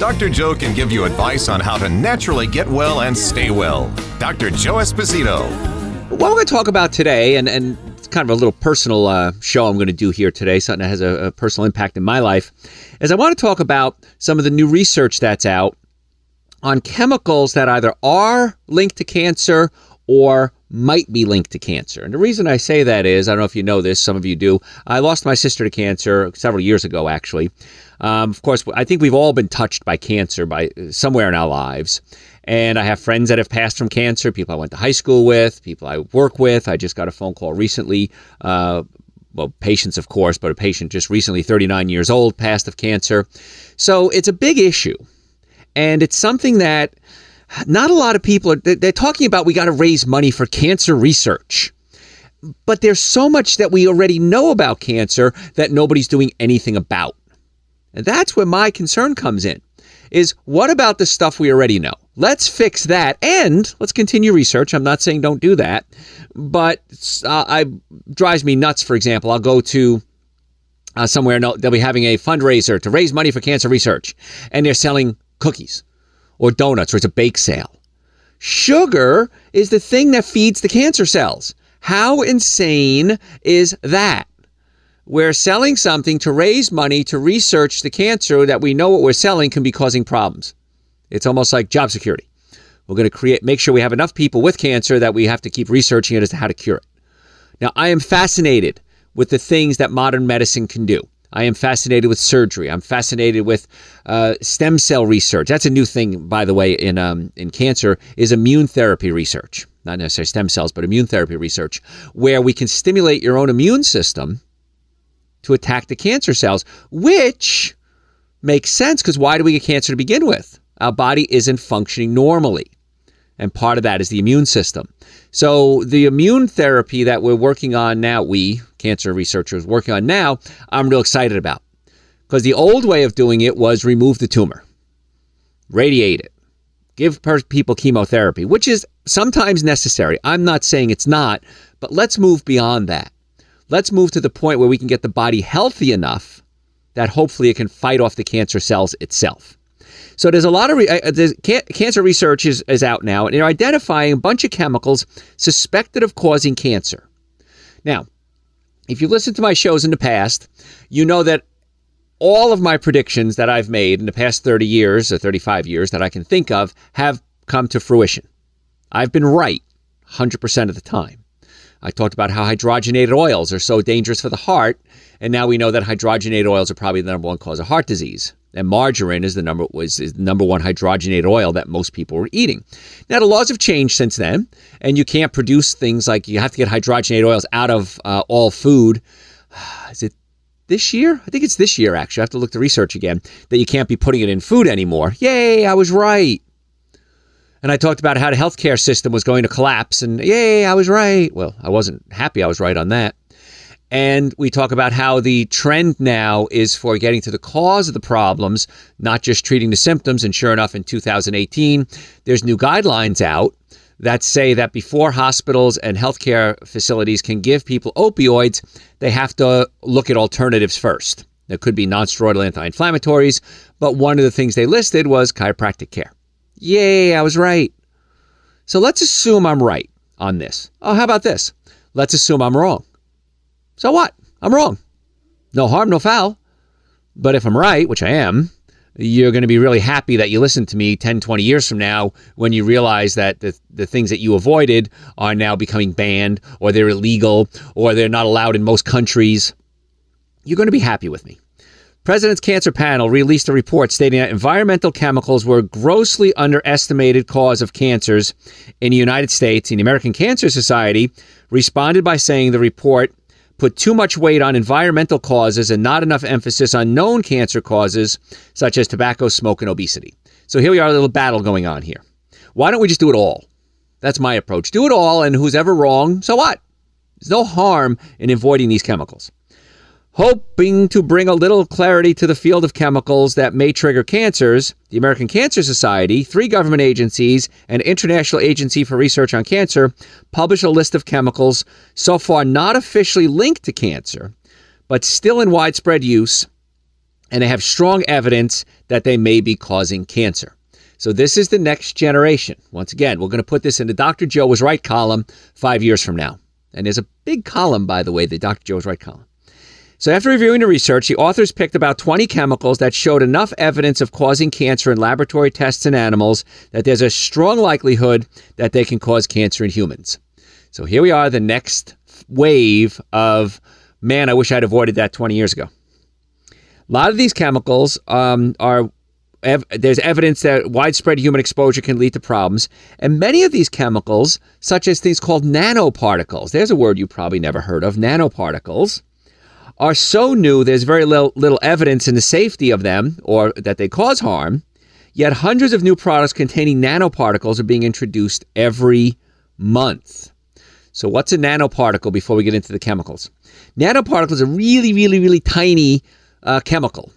Dr. Joe can give you advice on how to naturally get well and stay well. Dr. Joe Esposito. What we're going to talk about today, and, and it's kind of a little personal uh, show I'm going to do here today, something that has a, a personal impact in my life, is I want to talk about some of the new research that's out on chemicals that either are linked to cancer or might be linked to cancer. And the reason I say that is, I don't know if you know this, some of you do. I lost my sister to cancer several years ago, actually. Um, of course, I think we've all been touched by cancer by somewhere in our lives. And I have friends that have passed from cancer, people I went to high school with, people I work with. I just got a phone call recently. Uh, well, patients, of course, but a patient just recently, 39 years old, passed of cancer. So it's a big issue. And it's something that not a lot of people are, they're talking about we got to raise money for cancer research. But there's so much that we already know about cancer that nobody's doing anything about. And that's where my concern comes in. Is what about the stuff we already know? Let's fix that and let's continue research. I'm not saying don't do that, but uh, I drives me nuts. For example, I'll go to uh, somewhere and they'll be having a fundraiser to raise money for cancer research, and they're selling cookies or donuts or it's a bake sale. Sugar is the thing that feeds the cancer cells. How insane is that? We're selling something to raise money to research the cancer that we know what we're selling can be causing problems. It's almost like job security. We're going to create make sure we have enough people with cancer that we have to keep researching it as to how to cure it. Now, I am fascinated with the things that modern medicine can do. I am fascinated with surgery. I'm fascinated with uh, stem cell research. That's a new thing, by the way, in um, in cancer is immune therapy research. Not necessarily stem cells, but immune therapy research, where we can stimulate your own immune system to attack the cancer cells, which makes sense because why do we get cancer to begin with? Our body isn't functioning normally. And part of that is the immune system. So the immune therapy that we're working on now, we cancer researchers working on now, I'm real excited about. Because the old way of doing it was remove the tumor, radiate it, give people chemotherapy, which is sometimes necessary. I'm not saying it's not, but let's move beyond that. Let's move to the point where we can get the body healthy enough that hopefully it can fight off the cancer cells itself. So there's a lot of re- uh, can- cancer research is, is out now, and they're identifying a bunch of chemicals suspected of causing cancer. Now, if you listen to my shows in the past, you know that all of my predictions that I've made in the past 30 years or 35 years that I can think of have come to fruition. I've been right 100% of the time. I talked about how hydrogenated oils are so dangerous for the heart, and now we know that hydrogenated oils are probably the number one cause of heart disease and margarine is the number was is the number one hydrogenated oil that most people were eating. Now the laws have changed since then, and you can't produce things like you have to get hydrogenated oils out of uh, all food. Is it this year? I think it's this year actually. I have to look the research again that you can't be putting it in food anymore. Yay, I was right. And I talked about how the healthcare system was going to collapse, and yay, I was right. Well, I wasn't happy I was right on that. And we talk about how the trend now is for getting to the cause of the problems, not just treating the symptoms. And sure enough, in 2018, there's new guidelines out that say that before hospitals and healthcare facilities can give people opioids, they have to look at alternatives first. There could be nonsteroidal anti inflammatories, but one of the things they listed was chiropractic care. Yay, I was right. So let's assume I'm right on this. Oh, how about this? Let's assume I'm wrong. So what? I'm wrong. No harm, no foul. But if I'm right, which I am, you're going to be really happy that you listened to me 10, 20 years from now when you realize that the, the things that you avoided are now becoming banned or they're illegal or they're not allowed in most countries. You're going to be happy with me. President's Cancer Panel released a report stating that environmental chemicals were a grossly underestimated cause of cancers in the United States. And the American Cancer Society responded by saying the report put too much weight on environmental causes and not enough emphasis on known cancer causes such as tobacco, smoke, and obesity. So here we are, a little battle going on here. Why don't we just do it all? That's my approach. Do it all, and who's ever wrong, so what? There's no harm in avoiding these chemicals. Hoping to bring a little clarity to the field of chemicals that may trigger cancers, the American Cancer Society, three government agencies, and International Agency for Research on Cancer publish a list of chemicals so far not officially linked to cancer, but still in widespread use, and they have strong evidence that they may be causing cancer. So this is the next generation. Once again, we're going to put this in the Dr. Joe was right column five years from now. And there's a big column, by the way, the Dr. Joe was right column. So, after reviewing the research, the authors picked about 20 chemicals that showed enough evidence of causing cancer in laboratory tests in animals that there's a strong likelihood that they can cause cancer in humans. So, here we are, the next wave of man, I wish I'd avoided that 20 years ago. A lot of these chemicals um, are Ev- there's evidence that widespread human exposure can lead to problems. And many of these chemicals, such as things called nanoparticles, there's a word you probably never heard of, nanoparticles, are so new there's very little, little evidence in the safety of them or that they cause harm. Yet hundreds of new products containing nanoparticles are being introduced every month. So, what's a nanoparticle before we get into the chemicals? Nanoparticles are really, really, really tiny uh, chemical.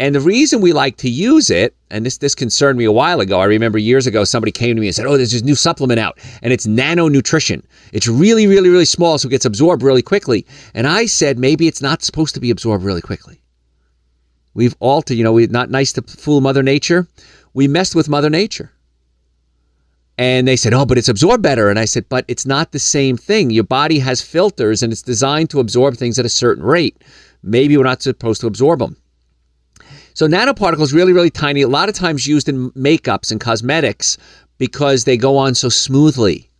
And the reason we like to use it, and this this concerned me a while ago. I remember years ago somebody came to me and said, "Oh, there's this new supplement out, and it's nano nutrition. It's really, really, really small, so it gets absorbed really quickly." And I said, maybe it's not supposed to be absorbed really quickly. We've altered, you know, we're not nice to fool Mother Nature. We messed with Mother Nature. And they said, "Oh, but it's absorbed better." And I said, "But it's not the same thing. Your body has filters, and it's designed to absorb things at a certain rate. Maybe we're not supposed to absorb them." So nanoparticles really, really tiny. A lot of times used in makeups and cosmetics because they go on so smoothly.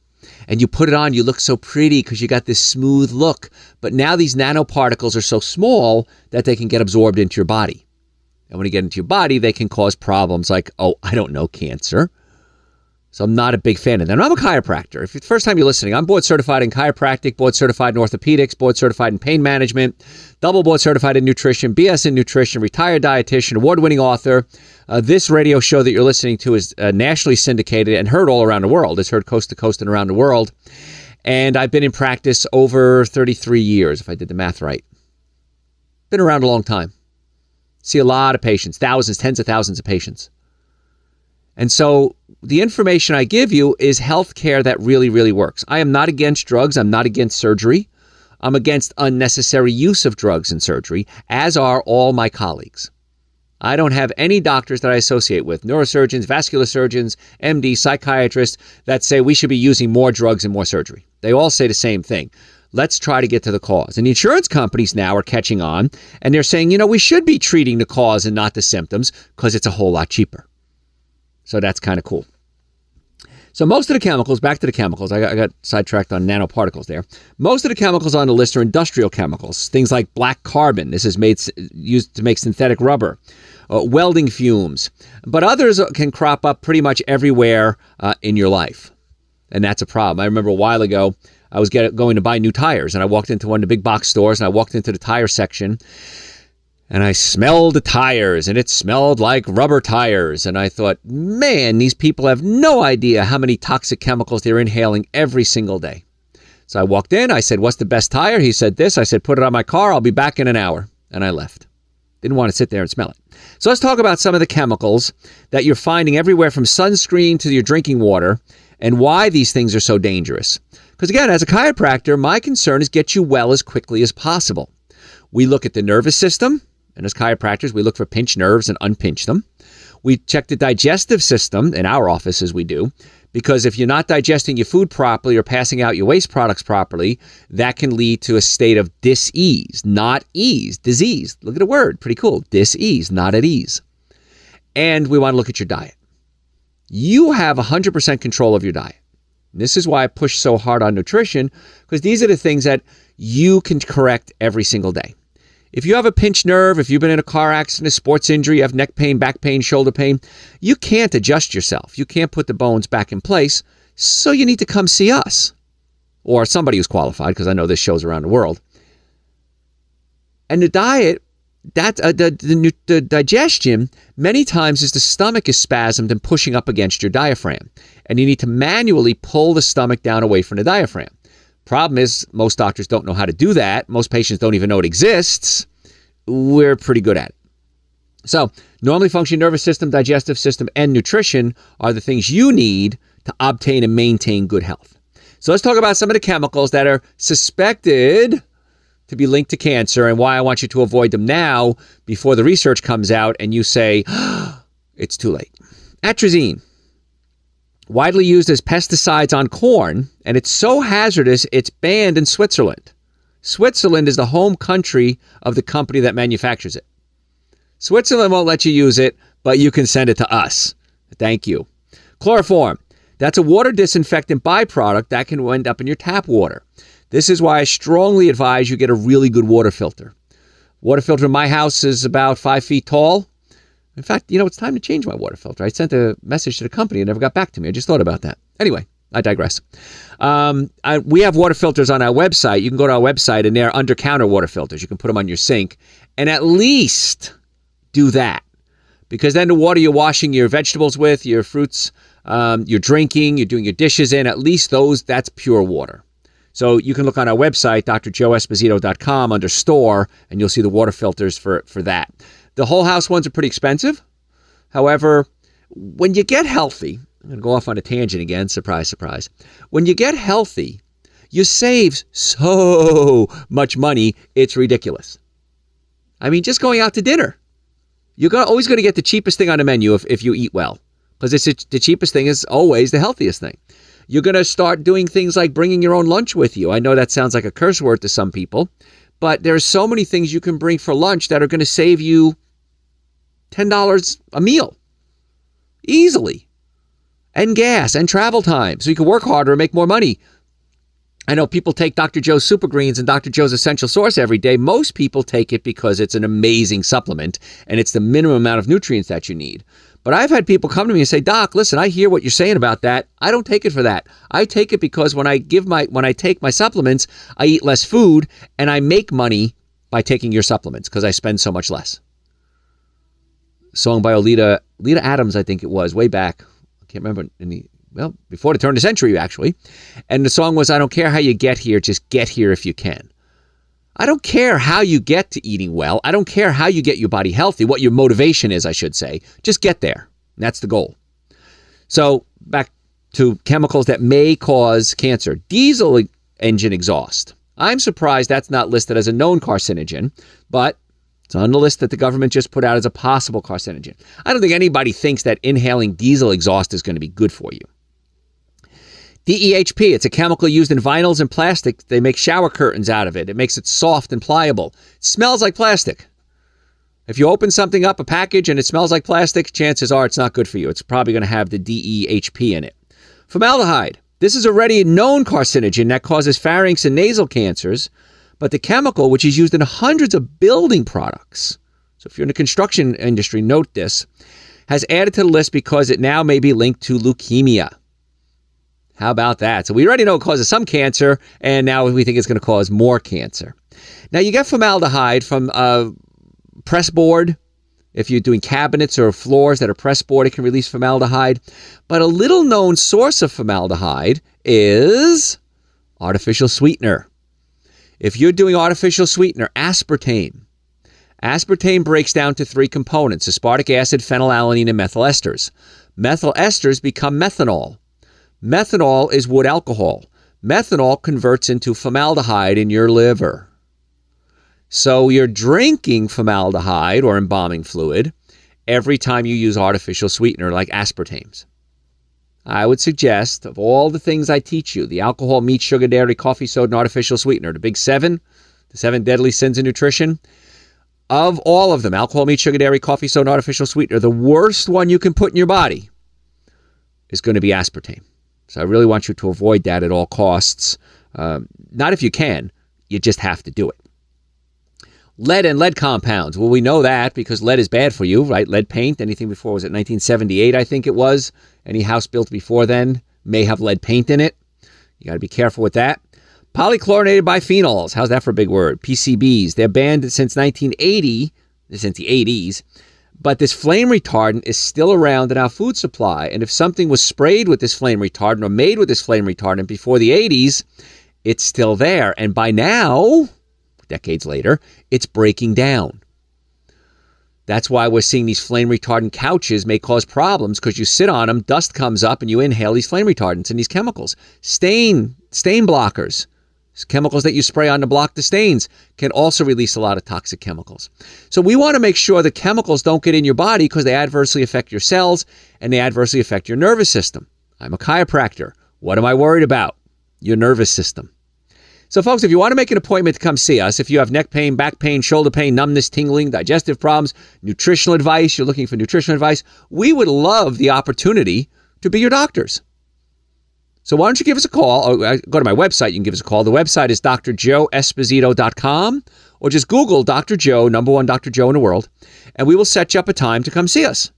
And you put it on, you look so pretty because you got this smooth look. But now these nanoparticles are so small that they can get absorbed into your body. And when you get into your body, they can cause problems like, oh, I don't know, cancer. So I'm not a big fan of them. I'm a chiropractor. If it's the first time you're listening, I'm board certified in chiropractic, board certified in orthopedics, board certified in pain management, double board certified in nutrition, BS in nutrition, retired dietitian, award winning author. Uh, this radio show that you're listening to is uh, nationally syndicated and heard all around the world. It's heard coast to coast and around the world. And I've been in practice over 33 years, if I did the math right. Been around a long time. See a lot of patients, thousands, tens of thousands of patients. And so the information I give you is health care that really, really works. I am not against drugs. I'm not against surgery. I'm against unnecessary use of drugs and surgery, as are all my colleagues. I don't have any doctors that I associate with, neurosurgeons, vascular surgeons, MD, psychiatrists, that say we should be using more drugs and more surgery. They all say the same thing. Let's try to get to the cause. And the insurance companies now are catching on and they're saying, you know, we should be treating the cause and not the symptoms because it's a whole lot cheaper. So that's kind of cool. So most of the chemicals, back to the chemicals, I got, I got, sidetracked on nanoparticles there. Most of the chemicals on the list are industrial chemicals, things like black carbon. This is made used to make synthetic rubber, uh, welding fumes, but others can crop up pretty much everywhere uh, in your life, and that's a problem. I remember a while ago. I was get, going to buy new tires, and I walked into one of the big box stores, and I walked into the tire section, and I smelled the tires and it smelled like rubber tires. And I thought, man, these people have no idea how many toxic chemicals they're inhaling every single day. So I walked in. I said, What's the best tire? He said, This. I said, Put it on my car. I'll be back in an hour. And I left. Didn't want to sit there and smell it. So let's talk about some of the chemicals that you're finding everywhere from sunscreen to your drinking water and why these things are so dangerous. Because again, as a chiropractor, my concern is get you well as quickly as possible. We look at the nervous system, and as chiropractors, we look for pinched nerves and unpinch them. We check the digestive system in our offices, we do, because if you're not digesting your food properly or passing out your waste products properly, that can lead to a state of dis-ease, not ease, disease. Look at the word, pretty cool. Dis-ease, not at ease. And we want to look at your diet. You have 100% control of your diet. This is why I push so hard on nutrition, because these are the things that you can correct every single day. If you have a pinched nerve, if you've been in a car accident, a sports injury, you have neck pain, back pain, shoulder pain, you can't adjust yourself. You can't put the bones back in place. So you need to come see us or somebody who's qualified, because I know this shows around the world. And the diet that uh, the, the, the digestion many times is the stomach is spasmed and pushing up against your diaphragm, and you need to manually pull the stomach down away from the diaphragm. Problem is, most doctors don't know how to do that. Most patients don't even know it exists. We're pretty good at it. So, normally functioning nervous system, digestive system, and nutrition are the things you need to obtain and maintain good health. So, let's talk about some of the chemicals that are suspected to be linked to cancer and why I want you to avoid them now before the research comes out and you say, it's too late. Atrazine, widely used as pesticides on corn, and it's so hazardous it's banned in Switzerland. Switzerland is the home country of the company that manufactures it. Switzerland won't let you use it, but you can send it to us. Thank you. Chloroform. That's a water disinfectant byproduct that can end up in your tap water. This is why I strongly advise you get a really good water filter. Water filter in my house is about five feet tall. In fact, you know, it's time to change my water filter. I sent a message to the company and never got back to me. I just thought about that. Anyway, I digress. Um, I, we have water filters on our website. You can go to our website and they're under counter water filters. You can put them on your sink and at least do that because then the water you're washing your vegetables with, your fruits, um, you're drinking, you're doing your dishes in, at least those, that's pure water. So you can look on our website, drjoeesposito.com, under store, and you'll see the water filters for, for that. The whole house ones are pretty expensive. However, when you get healthy, I'm going to go off on a tangent again, surprise, surprise. When you get healthy, you save so much money, it's ridiculous. I mean, just going out to dinner. You're always going to get the cheapest thing on the menu if, if you eat well, because it's the cheapest thing is always the healthiest thing. You're going to start doing things like bringing your own lunch with you. I know that sounds like a curse word to some people, but there's so many things you can bring for lunch that are going to save you $10 a meal easily. And gas and travel time. So you can work harder and make more money. I know people take Dr. Joe's Super Greens and Dr. Joe's Essential Source every day. Most people take it because it's an amazing supplement and it's the minimum amount of nutrients that you need. But I've had people come to me and say, "Doc, listen, I hear what you're saying about that. I don't take it for that. I take it because when I give my when I take my supplements, I eat less food and I make money by taking your supplements because I spend so much less." Song by Oleta Lita Adams, I think it was, way back. I can't remember any well, before the turn of the century actually. And the song was I don't care how you get here, just get here if you can. I don't care how you get to eating well. I don't care how you get your body healthy, what your motivation is, I should say. Just get there. That's the goal. So, back to chemicals that may cause cancer. Diesel engine exhaust. I'm surprised that's not listed as a known carcinogen, but it's on the list that the government just put out as a possible carcinogen. I don't think anybody thinks that inhaling diesel exhaust is going to be good for you. DEHP, it's a chemical used in vinyls and plastic. They make shower curtains out of it. It makes it soft and pliable. It smells like plastic. If you open something up, a package, and it smells like plastic, chances are it's not good for you. It's probably going to have the DEHP in it. Formaldehyde. This is already a known carcinogen that causes pharynx and nasal cancers, but the chemical, which is used in hundreds of building products, so if you're in the construction industry, note this, has added to the list because it now may be linked to leukemia. How about that? So we already know it causes some cancer, and now we think it's going to cause more cancer. Now you get formaldehyde from a press board. If you're doing cabinets or floors that are press board, it can release formaldehyde. But a little known source of formaldehyde is artificial sweetener. If you're doing artificial sweetener, aspartame. Aspartame breaks down to three components aspartic acid, phenylalanine, and methyl esters. Methyl esters become methanol. Methanol is wood alcohol. Methanol converts into formaldehyde in your liver. So you're drinking formaldehyde or embalming fluid every time you use artificial sweetener like aspartames. I would suggest, of all the things I teach you, the alcohol, meat, sugar, dairy, coffee, soda, and artificial sweetener, the big seven, the seven deadly sins of nutrition, of all of them, alcohol, meat, sugar, dairy, coffee, soda, and artificial sweetener, the worst one you can put in your body is going to be aspartame. So I really want you to avoid that at all costs. Um, not if you can, you just have to do it. Lead and lead compounds. Well, we know that because lead is bad for you, right? Lead paint, anything before, was it 1978, I think it was? Any house built before then may have lead paint in it. You got to be careful with that. Polychlorinated biphenyls. How's that for a big word? PCBs. They're banned since 1980 since the 80s. But this flame retardant is still around in our food supply. And if something was sprayed with this flame retardant or made with this flame retardant before the 80s, it's still there. And by now, decades later, it's breaking down. That's why we're seeing these flame retardant couches may cause problems because you sit on them, dust comes up, and you inhale these flame retardants and these chemicals. Stain, stain blockers, chemicals that you spray on to block the stains, can also release a lot of toxic chemicals. So we want to make sure the chemicals don't get in your body because they adversely affect your cells and they adversely affect your nervous system. I'm a chiropractor. What am I worried about? Your nervous system. So, folks, if you want to make an appointment to come see us, if you have neck pain, back pain, shoulder pain, numbness, tingling, digestive problems, nutritional advice, you're looking for nutritional advice, we would love the opportunity to be your doctors. So, why don't you give us a call? Or uh, go to my website, you can give us a call. The website is drjoeesposito.com or just Google Dr. Joe, number one Dr. Joe in the world, and we will set you up a time to come see us.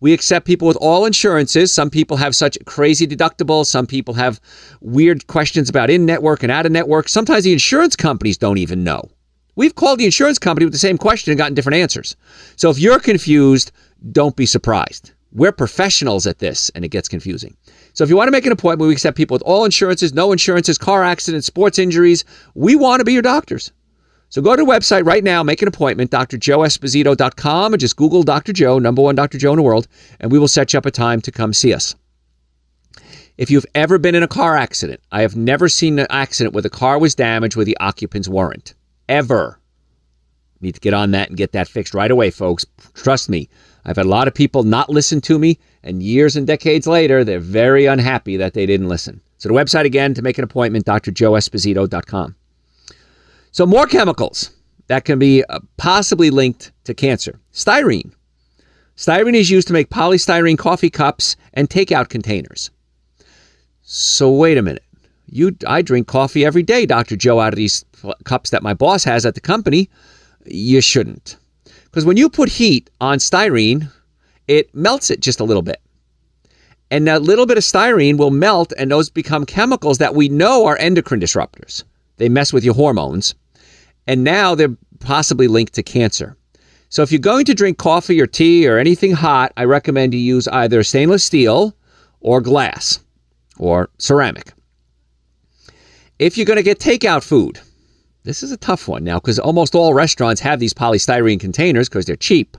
We accept people with all insurances. Some people have such crazy deductibles. Some people have weird questions about in network and out of network. Sometimes the insurance companies don't even know. We've called the insurance company with the same question and gotten different answers. So if you're confused, don't be surprised. We're professionals at this and it gets confusing. So if you want to make an appointment, we accept people with all insurances, no insurances, car accidents, sports injuries. We want to be your doctors. So go to the website right now, make an appointment, drjoeesposito.com, or just Google Dr. Joe, number one Dr. Joe in the world, and we will set you up a time to come see us. If you've ever been in a car accident, I have never seen an accident where the car was damaged where the occupants weren't. Ever. Need to get on that and get that fixed right away, folks. Trust me. I've had a lot of people not listen to me, and years and decades later, they're very unhappy that they didn't listen. So the website again to make an appointment, drjoeesposito.com. So, more chemicals that can be uh, possibly linked to cancer. Styrene. Styrene is used to make polystyrene coffee cups and takeout containers. So, wait a minute. You, I drink coffee every day, Dr. Joe, out of these cups that my boss has at the company. You shouldn't. Because when you put heat on styrene, it melts it just a little bit. And that little bit of styrene will melt, and those become chemicals that we know are endocrine disruptors. They mess with your hormones and now they're possibly linked to cancer. So if you're going to drink coffee or tea or anything hot, I recommend you use either stainless steel or glass or ceramic. If you're going to get takeout food, this is a tough one now because almost all restaurants have these polystyrene containers because they're cheap.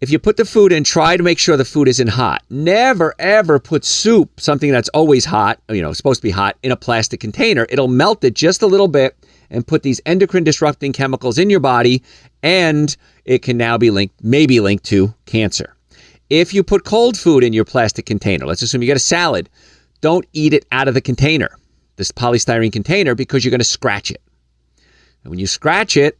If you put the food in, try to make sure the food isn't hot. Never ever put soup, something that's always hot, you know, supposed to be hot, in a plastic container. It'll melt it just a little bit and put these endocrine disrupting chemicals in your body, and it can now be linked, maybe linked to cancer. If you put cold food in your plastic container, let's assume you get a salad, don't eat it out of the container, this polystyrene container, because you're going to scratch it. And when you scratch it,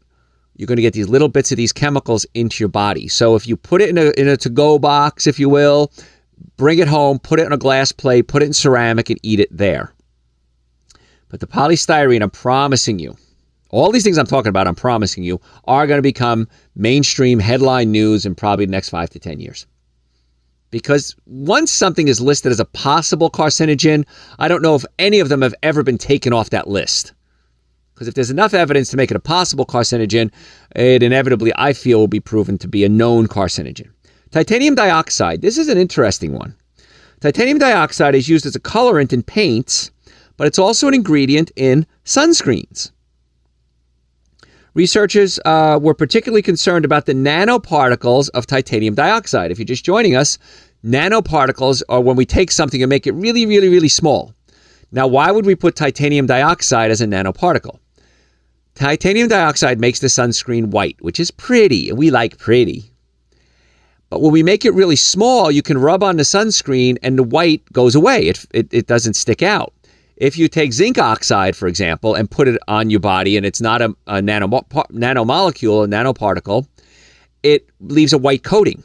you're going to get these little bits of these chemicals into your body. So if you put it in a, in a to go box, if you will, bring it home, put it in a glass plate, put it in ceramic, and eat it there. But the polystyrene, I'm promising you, all these things I'm talking about, I'm promising you, are going to become mainstream headline news in probably the next five to 10 years. Because once something is listed as a possible carcinogen, I don't know if any of them have ever been taken off that list. Because if there's enough evidence to make it a possible carcinogen, it inevitably, I feel, will be proven to be a known carcinogen. Titanium dioxide, this is an interesting one. Titanium dioxide is used as a colorant in paints but it's also an ingredient in sunscreens. Researchers uh, were particularly concerned about the nanoparticles of titanium dioxide. If you're just joining us, nanoparticles are when we take something and make it really, really, really small. Now, why would we put titanium dioxide as a nanoparticle? Titanium dioxide makes the sunscreen white, which is pretty, and we like pretty. But when we make it really small, you can rub on the sunscreen and the white goes away. It, it, it doesn't stick out. If you take zinc oxide, for example, and put it on your body, and it's not a, a nano, nanomolecule, a nanoparticle, it leaves a white coating.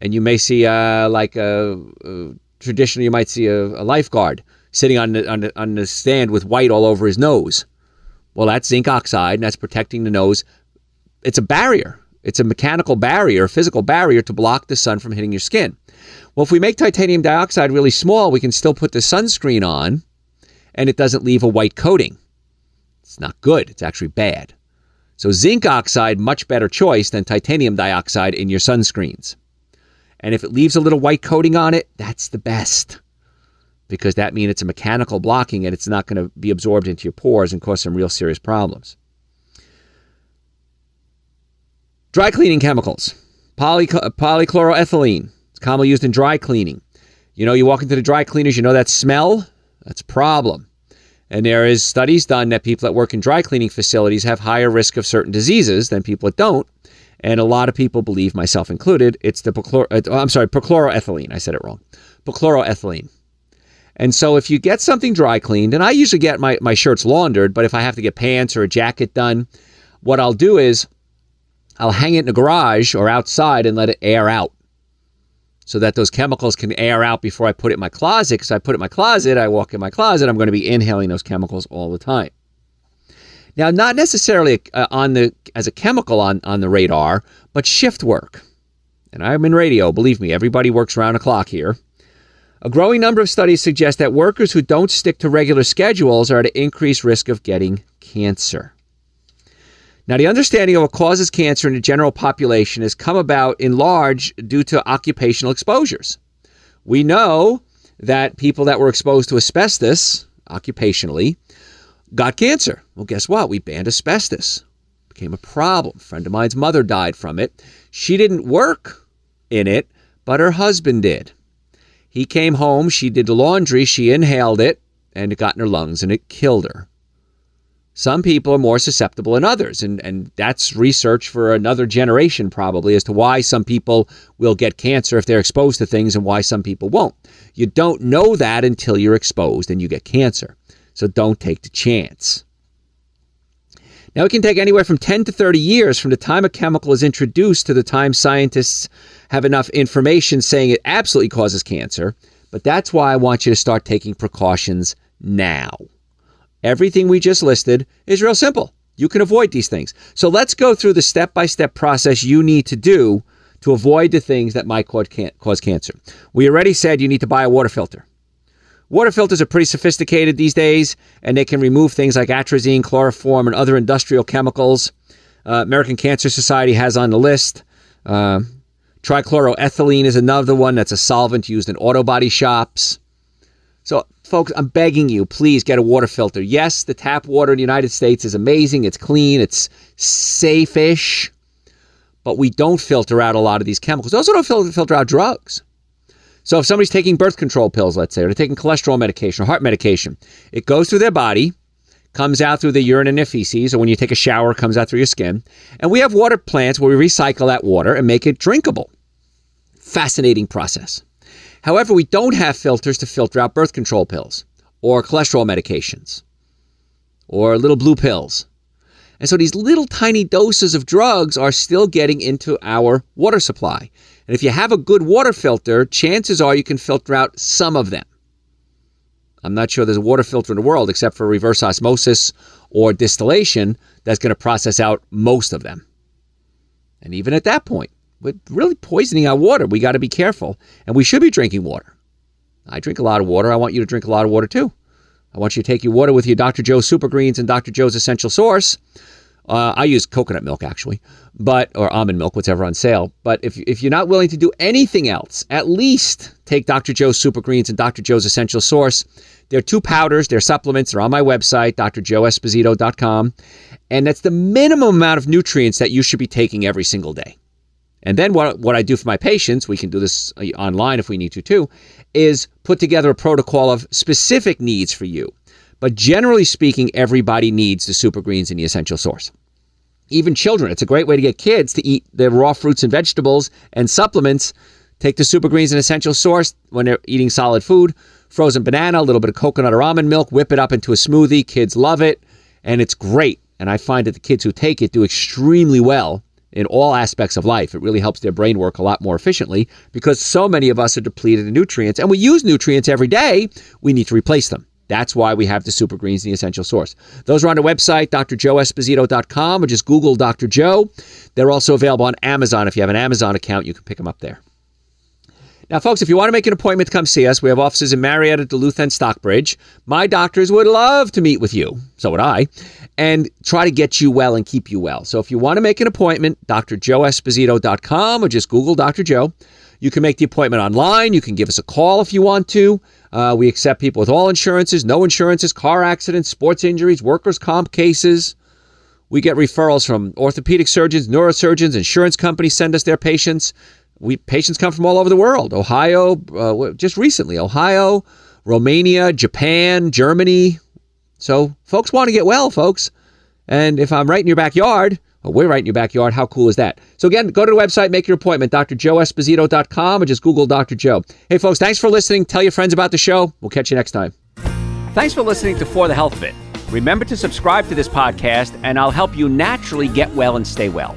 And you may see, uh, like a, a, traditionally, you might see a, a lifeguard sitting on the, on the, on the stand with white all over his nose. Well, that's zinc oxide, and that's protecting the nose. It's a barrier. It's a mechanical barrier, a physical barrier to block the sun from hitting your skin. Well, if we make titanium dioxide really small, we can still put the sunscreen on and it doesn't leave a white coating. It's not good, it's actually bad. So, zinc oxide, much better choice than titanium dioxide in your sunscreens. And if it leaves a little white coating on it, that's the best because that means it's a mechanical blocking and it's not going to be absorbed into your pores and cause some real serious problems. Dry cleaning chemicals. Poly, polychloroethylene. It's commonly used in dry cleaning. You know, you walk into the dry cleaners, you know that smell? That's a problem. And there is studies done that people that work in dry cleaning facilities have higher risk of certain diseases than people that don't. And a lot of people believe, myself included, it's the perchlor- uh, I'm sorry, perchloroethylene. I said it wrong. Perchloroethylene. And so if you get something dry cleaned, and I usually get my, my shirts laundered, but if I have to get pants or a jacket done, what I'll do is I'll hang it in the garage or outside and let it air out so that those chemicals can air out before I put it in my closet. Because I put it in my closet, I walk in my closet, I'm going to be inhaling those chemicals all the time. Now, not necessarily uh, on the as a chemical on, on the radar, but shift work. And I'm in radio, believe me, everybody works around the clock here. A growing number of studies suggest that workers who don't stick to regular schedules are at an increased risk of getting cancer. Now, the understanding of what causes cancer in the general population has come about in large due to occupational exposures. We know that people that were exposed to asbestos occupationally got cancer. Well, guess what? We banned asbestos. Became a problem. A friend of mine's mother died from it. She didn't work in it, but her husband did. He came home, she did the laundry, she inhaled it, and it got in her lungs and it killed her. Some people are more susceptible than others, and, and that's research for another generation probably as to why some people will get cancer if they're exposed to things and why some people won't. You don't know that until you're exposed and you get cancer. So don't take the chance. Now, it can take anywhere from 10 to 30 years from the time a chemical is introduced to the time scientists have enough information saying it absolutely causes cancer. But that's why I want you to start taking precautions now. Everything we just listed is real simple. You can avoid these things. So let's go through the step by step process you need to do to avoid the things that might cause cancer. We already said you need to buy a water filter. Water filters are pretty sophisticated these days, and they can remove things like atrazine, chloroform, and other industrial chemicals. Uh, American Cancer Society has on the list. Uh, trichloroethylene is another one that's a solvent used in auto body shops. So, folks, I'm begging you, please get a water filter. Yes, the tap water in the United States is amazing. It's clean, it's safe-ish, but we don't filter out a lot of these chemicals. We also don't filter out drugs. So if somebody's taking birth control pills, let's say, or they're taking cholesterol medication or heart medication, it goes through their body, comes out through the urine and their feces, or when you take a shower, comes out through your skin. And we have water plants where we recycle that water and make it drinkable. Fascinating process. However, we don't have filters to filter out birth control pills or cholesterol medications or little blue pills. And so these little tiny doses of drugs are still getting into our water supply. And if you have a good water filter, chances are you can filter out some of them. I'm not sure there's a water filter in the world except for reverse osmosis or distillation that's going to process out most of them. And even at that point, we're really poisoning our water. We got to be careful. And we should be drinking water. I drink a lot of water. I want you to drink a lot of water too. I want you to take your water with your Dr. Joe Super Greens and Dr. Joe's Essential Source. Uh, I use coconut milk actually, but or almond milk, whatever on sale. But if if you're not willing to do anything else, at least take Dr. Joe's Super Greens and Dr. Joe's Essential Source. They're two powders. They're supplements. They're on my website, drjoeesposito.com, and that's the minimum amount of nutrients that you should be taking every single day. And then what what I do for my patients, we can do this uh, online if we need to too, is put together a protocol of specific needs for you. But generally speaking, everybody needs the super greens and the essential source. Even children, it's a great way to get kids to eat the raw fruits and vegetables and supplements. Take the super greens and essential source when they're eating solid food. Frozen banana, a little bit of coconut or almond milk, whip it up into a smoothie. Kids love it, and it's great. And I find that the kids who take it do extremely well in all aspects of life. It really helps their brain work a lot more efficiently because so many of us are depleted in nutrients and we use nutrients every day. We need to replace them. That's why we have the Super Greens, the essential source. Those are on our website, drjoeesposito.com, or just Google Dr. Joe. They're also available on Amazon. If you have an Amazon account, you can pick them up there. Now, folks, if you want to make an appointment to come see us, we have offices in Marietta, Duluth, and Stockbridge. My doctors would love to meet with you. So would I. And try to get you well and keep you well. So if you want to make an appointment, drjoeesposito.com or just Google Dr. Joe. You can make the appointment online. You can give us a call if you want to. Uh, we accept people with all insurances, no insurances, car accidents, sports injuries, workers' comp cases. We get referrals from orthopedic surgeons, neurosurgeons, insurance companies send us their patients we patients come from all over the world. Ohio, uh, just recently, Ohio, Romania, Japan, Germany. So folks want to get well, folks. And if I'm right in your backyard, or we're right in your backyard, how cool is that? So again, go to the website, make your appointment, drjoeesposito.com, or just Google Dr. Joe. Hey, folks, thanks for listening. Tell your friends about the show. We'll catch you next time. Thanks for listening to For the Health Bit. Remember to subscribe to this podcast, and I'll help you naturally get well and stay well.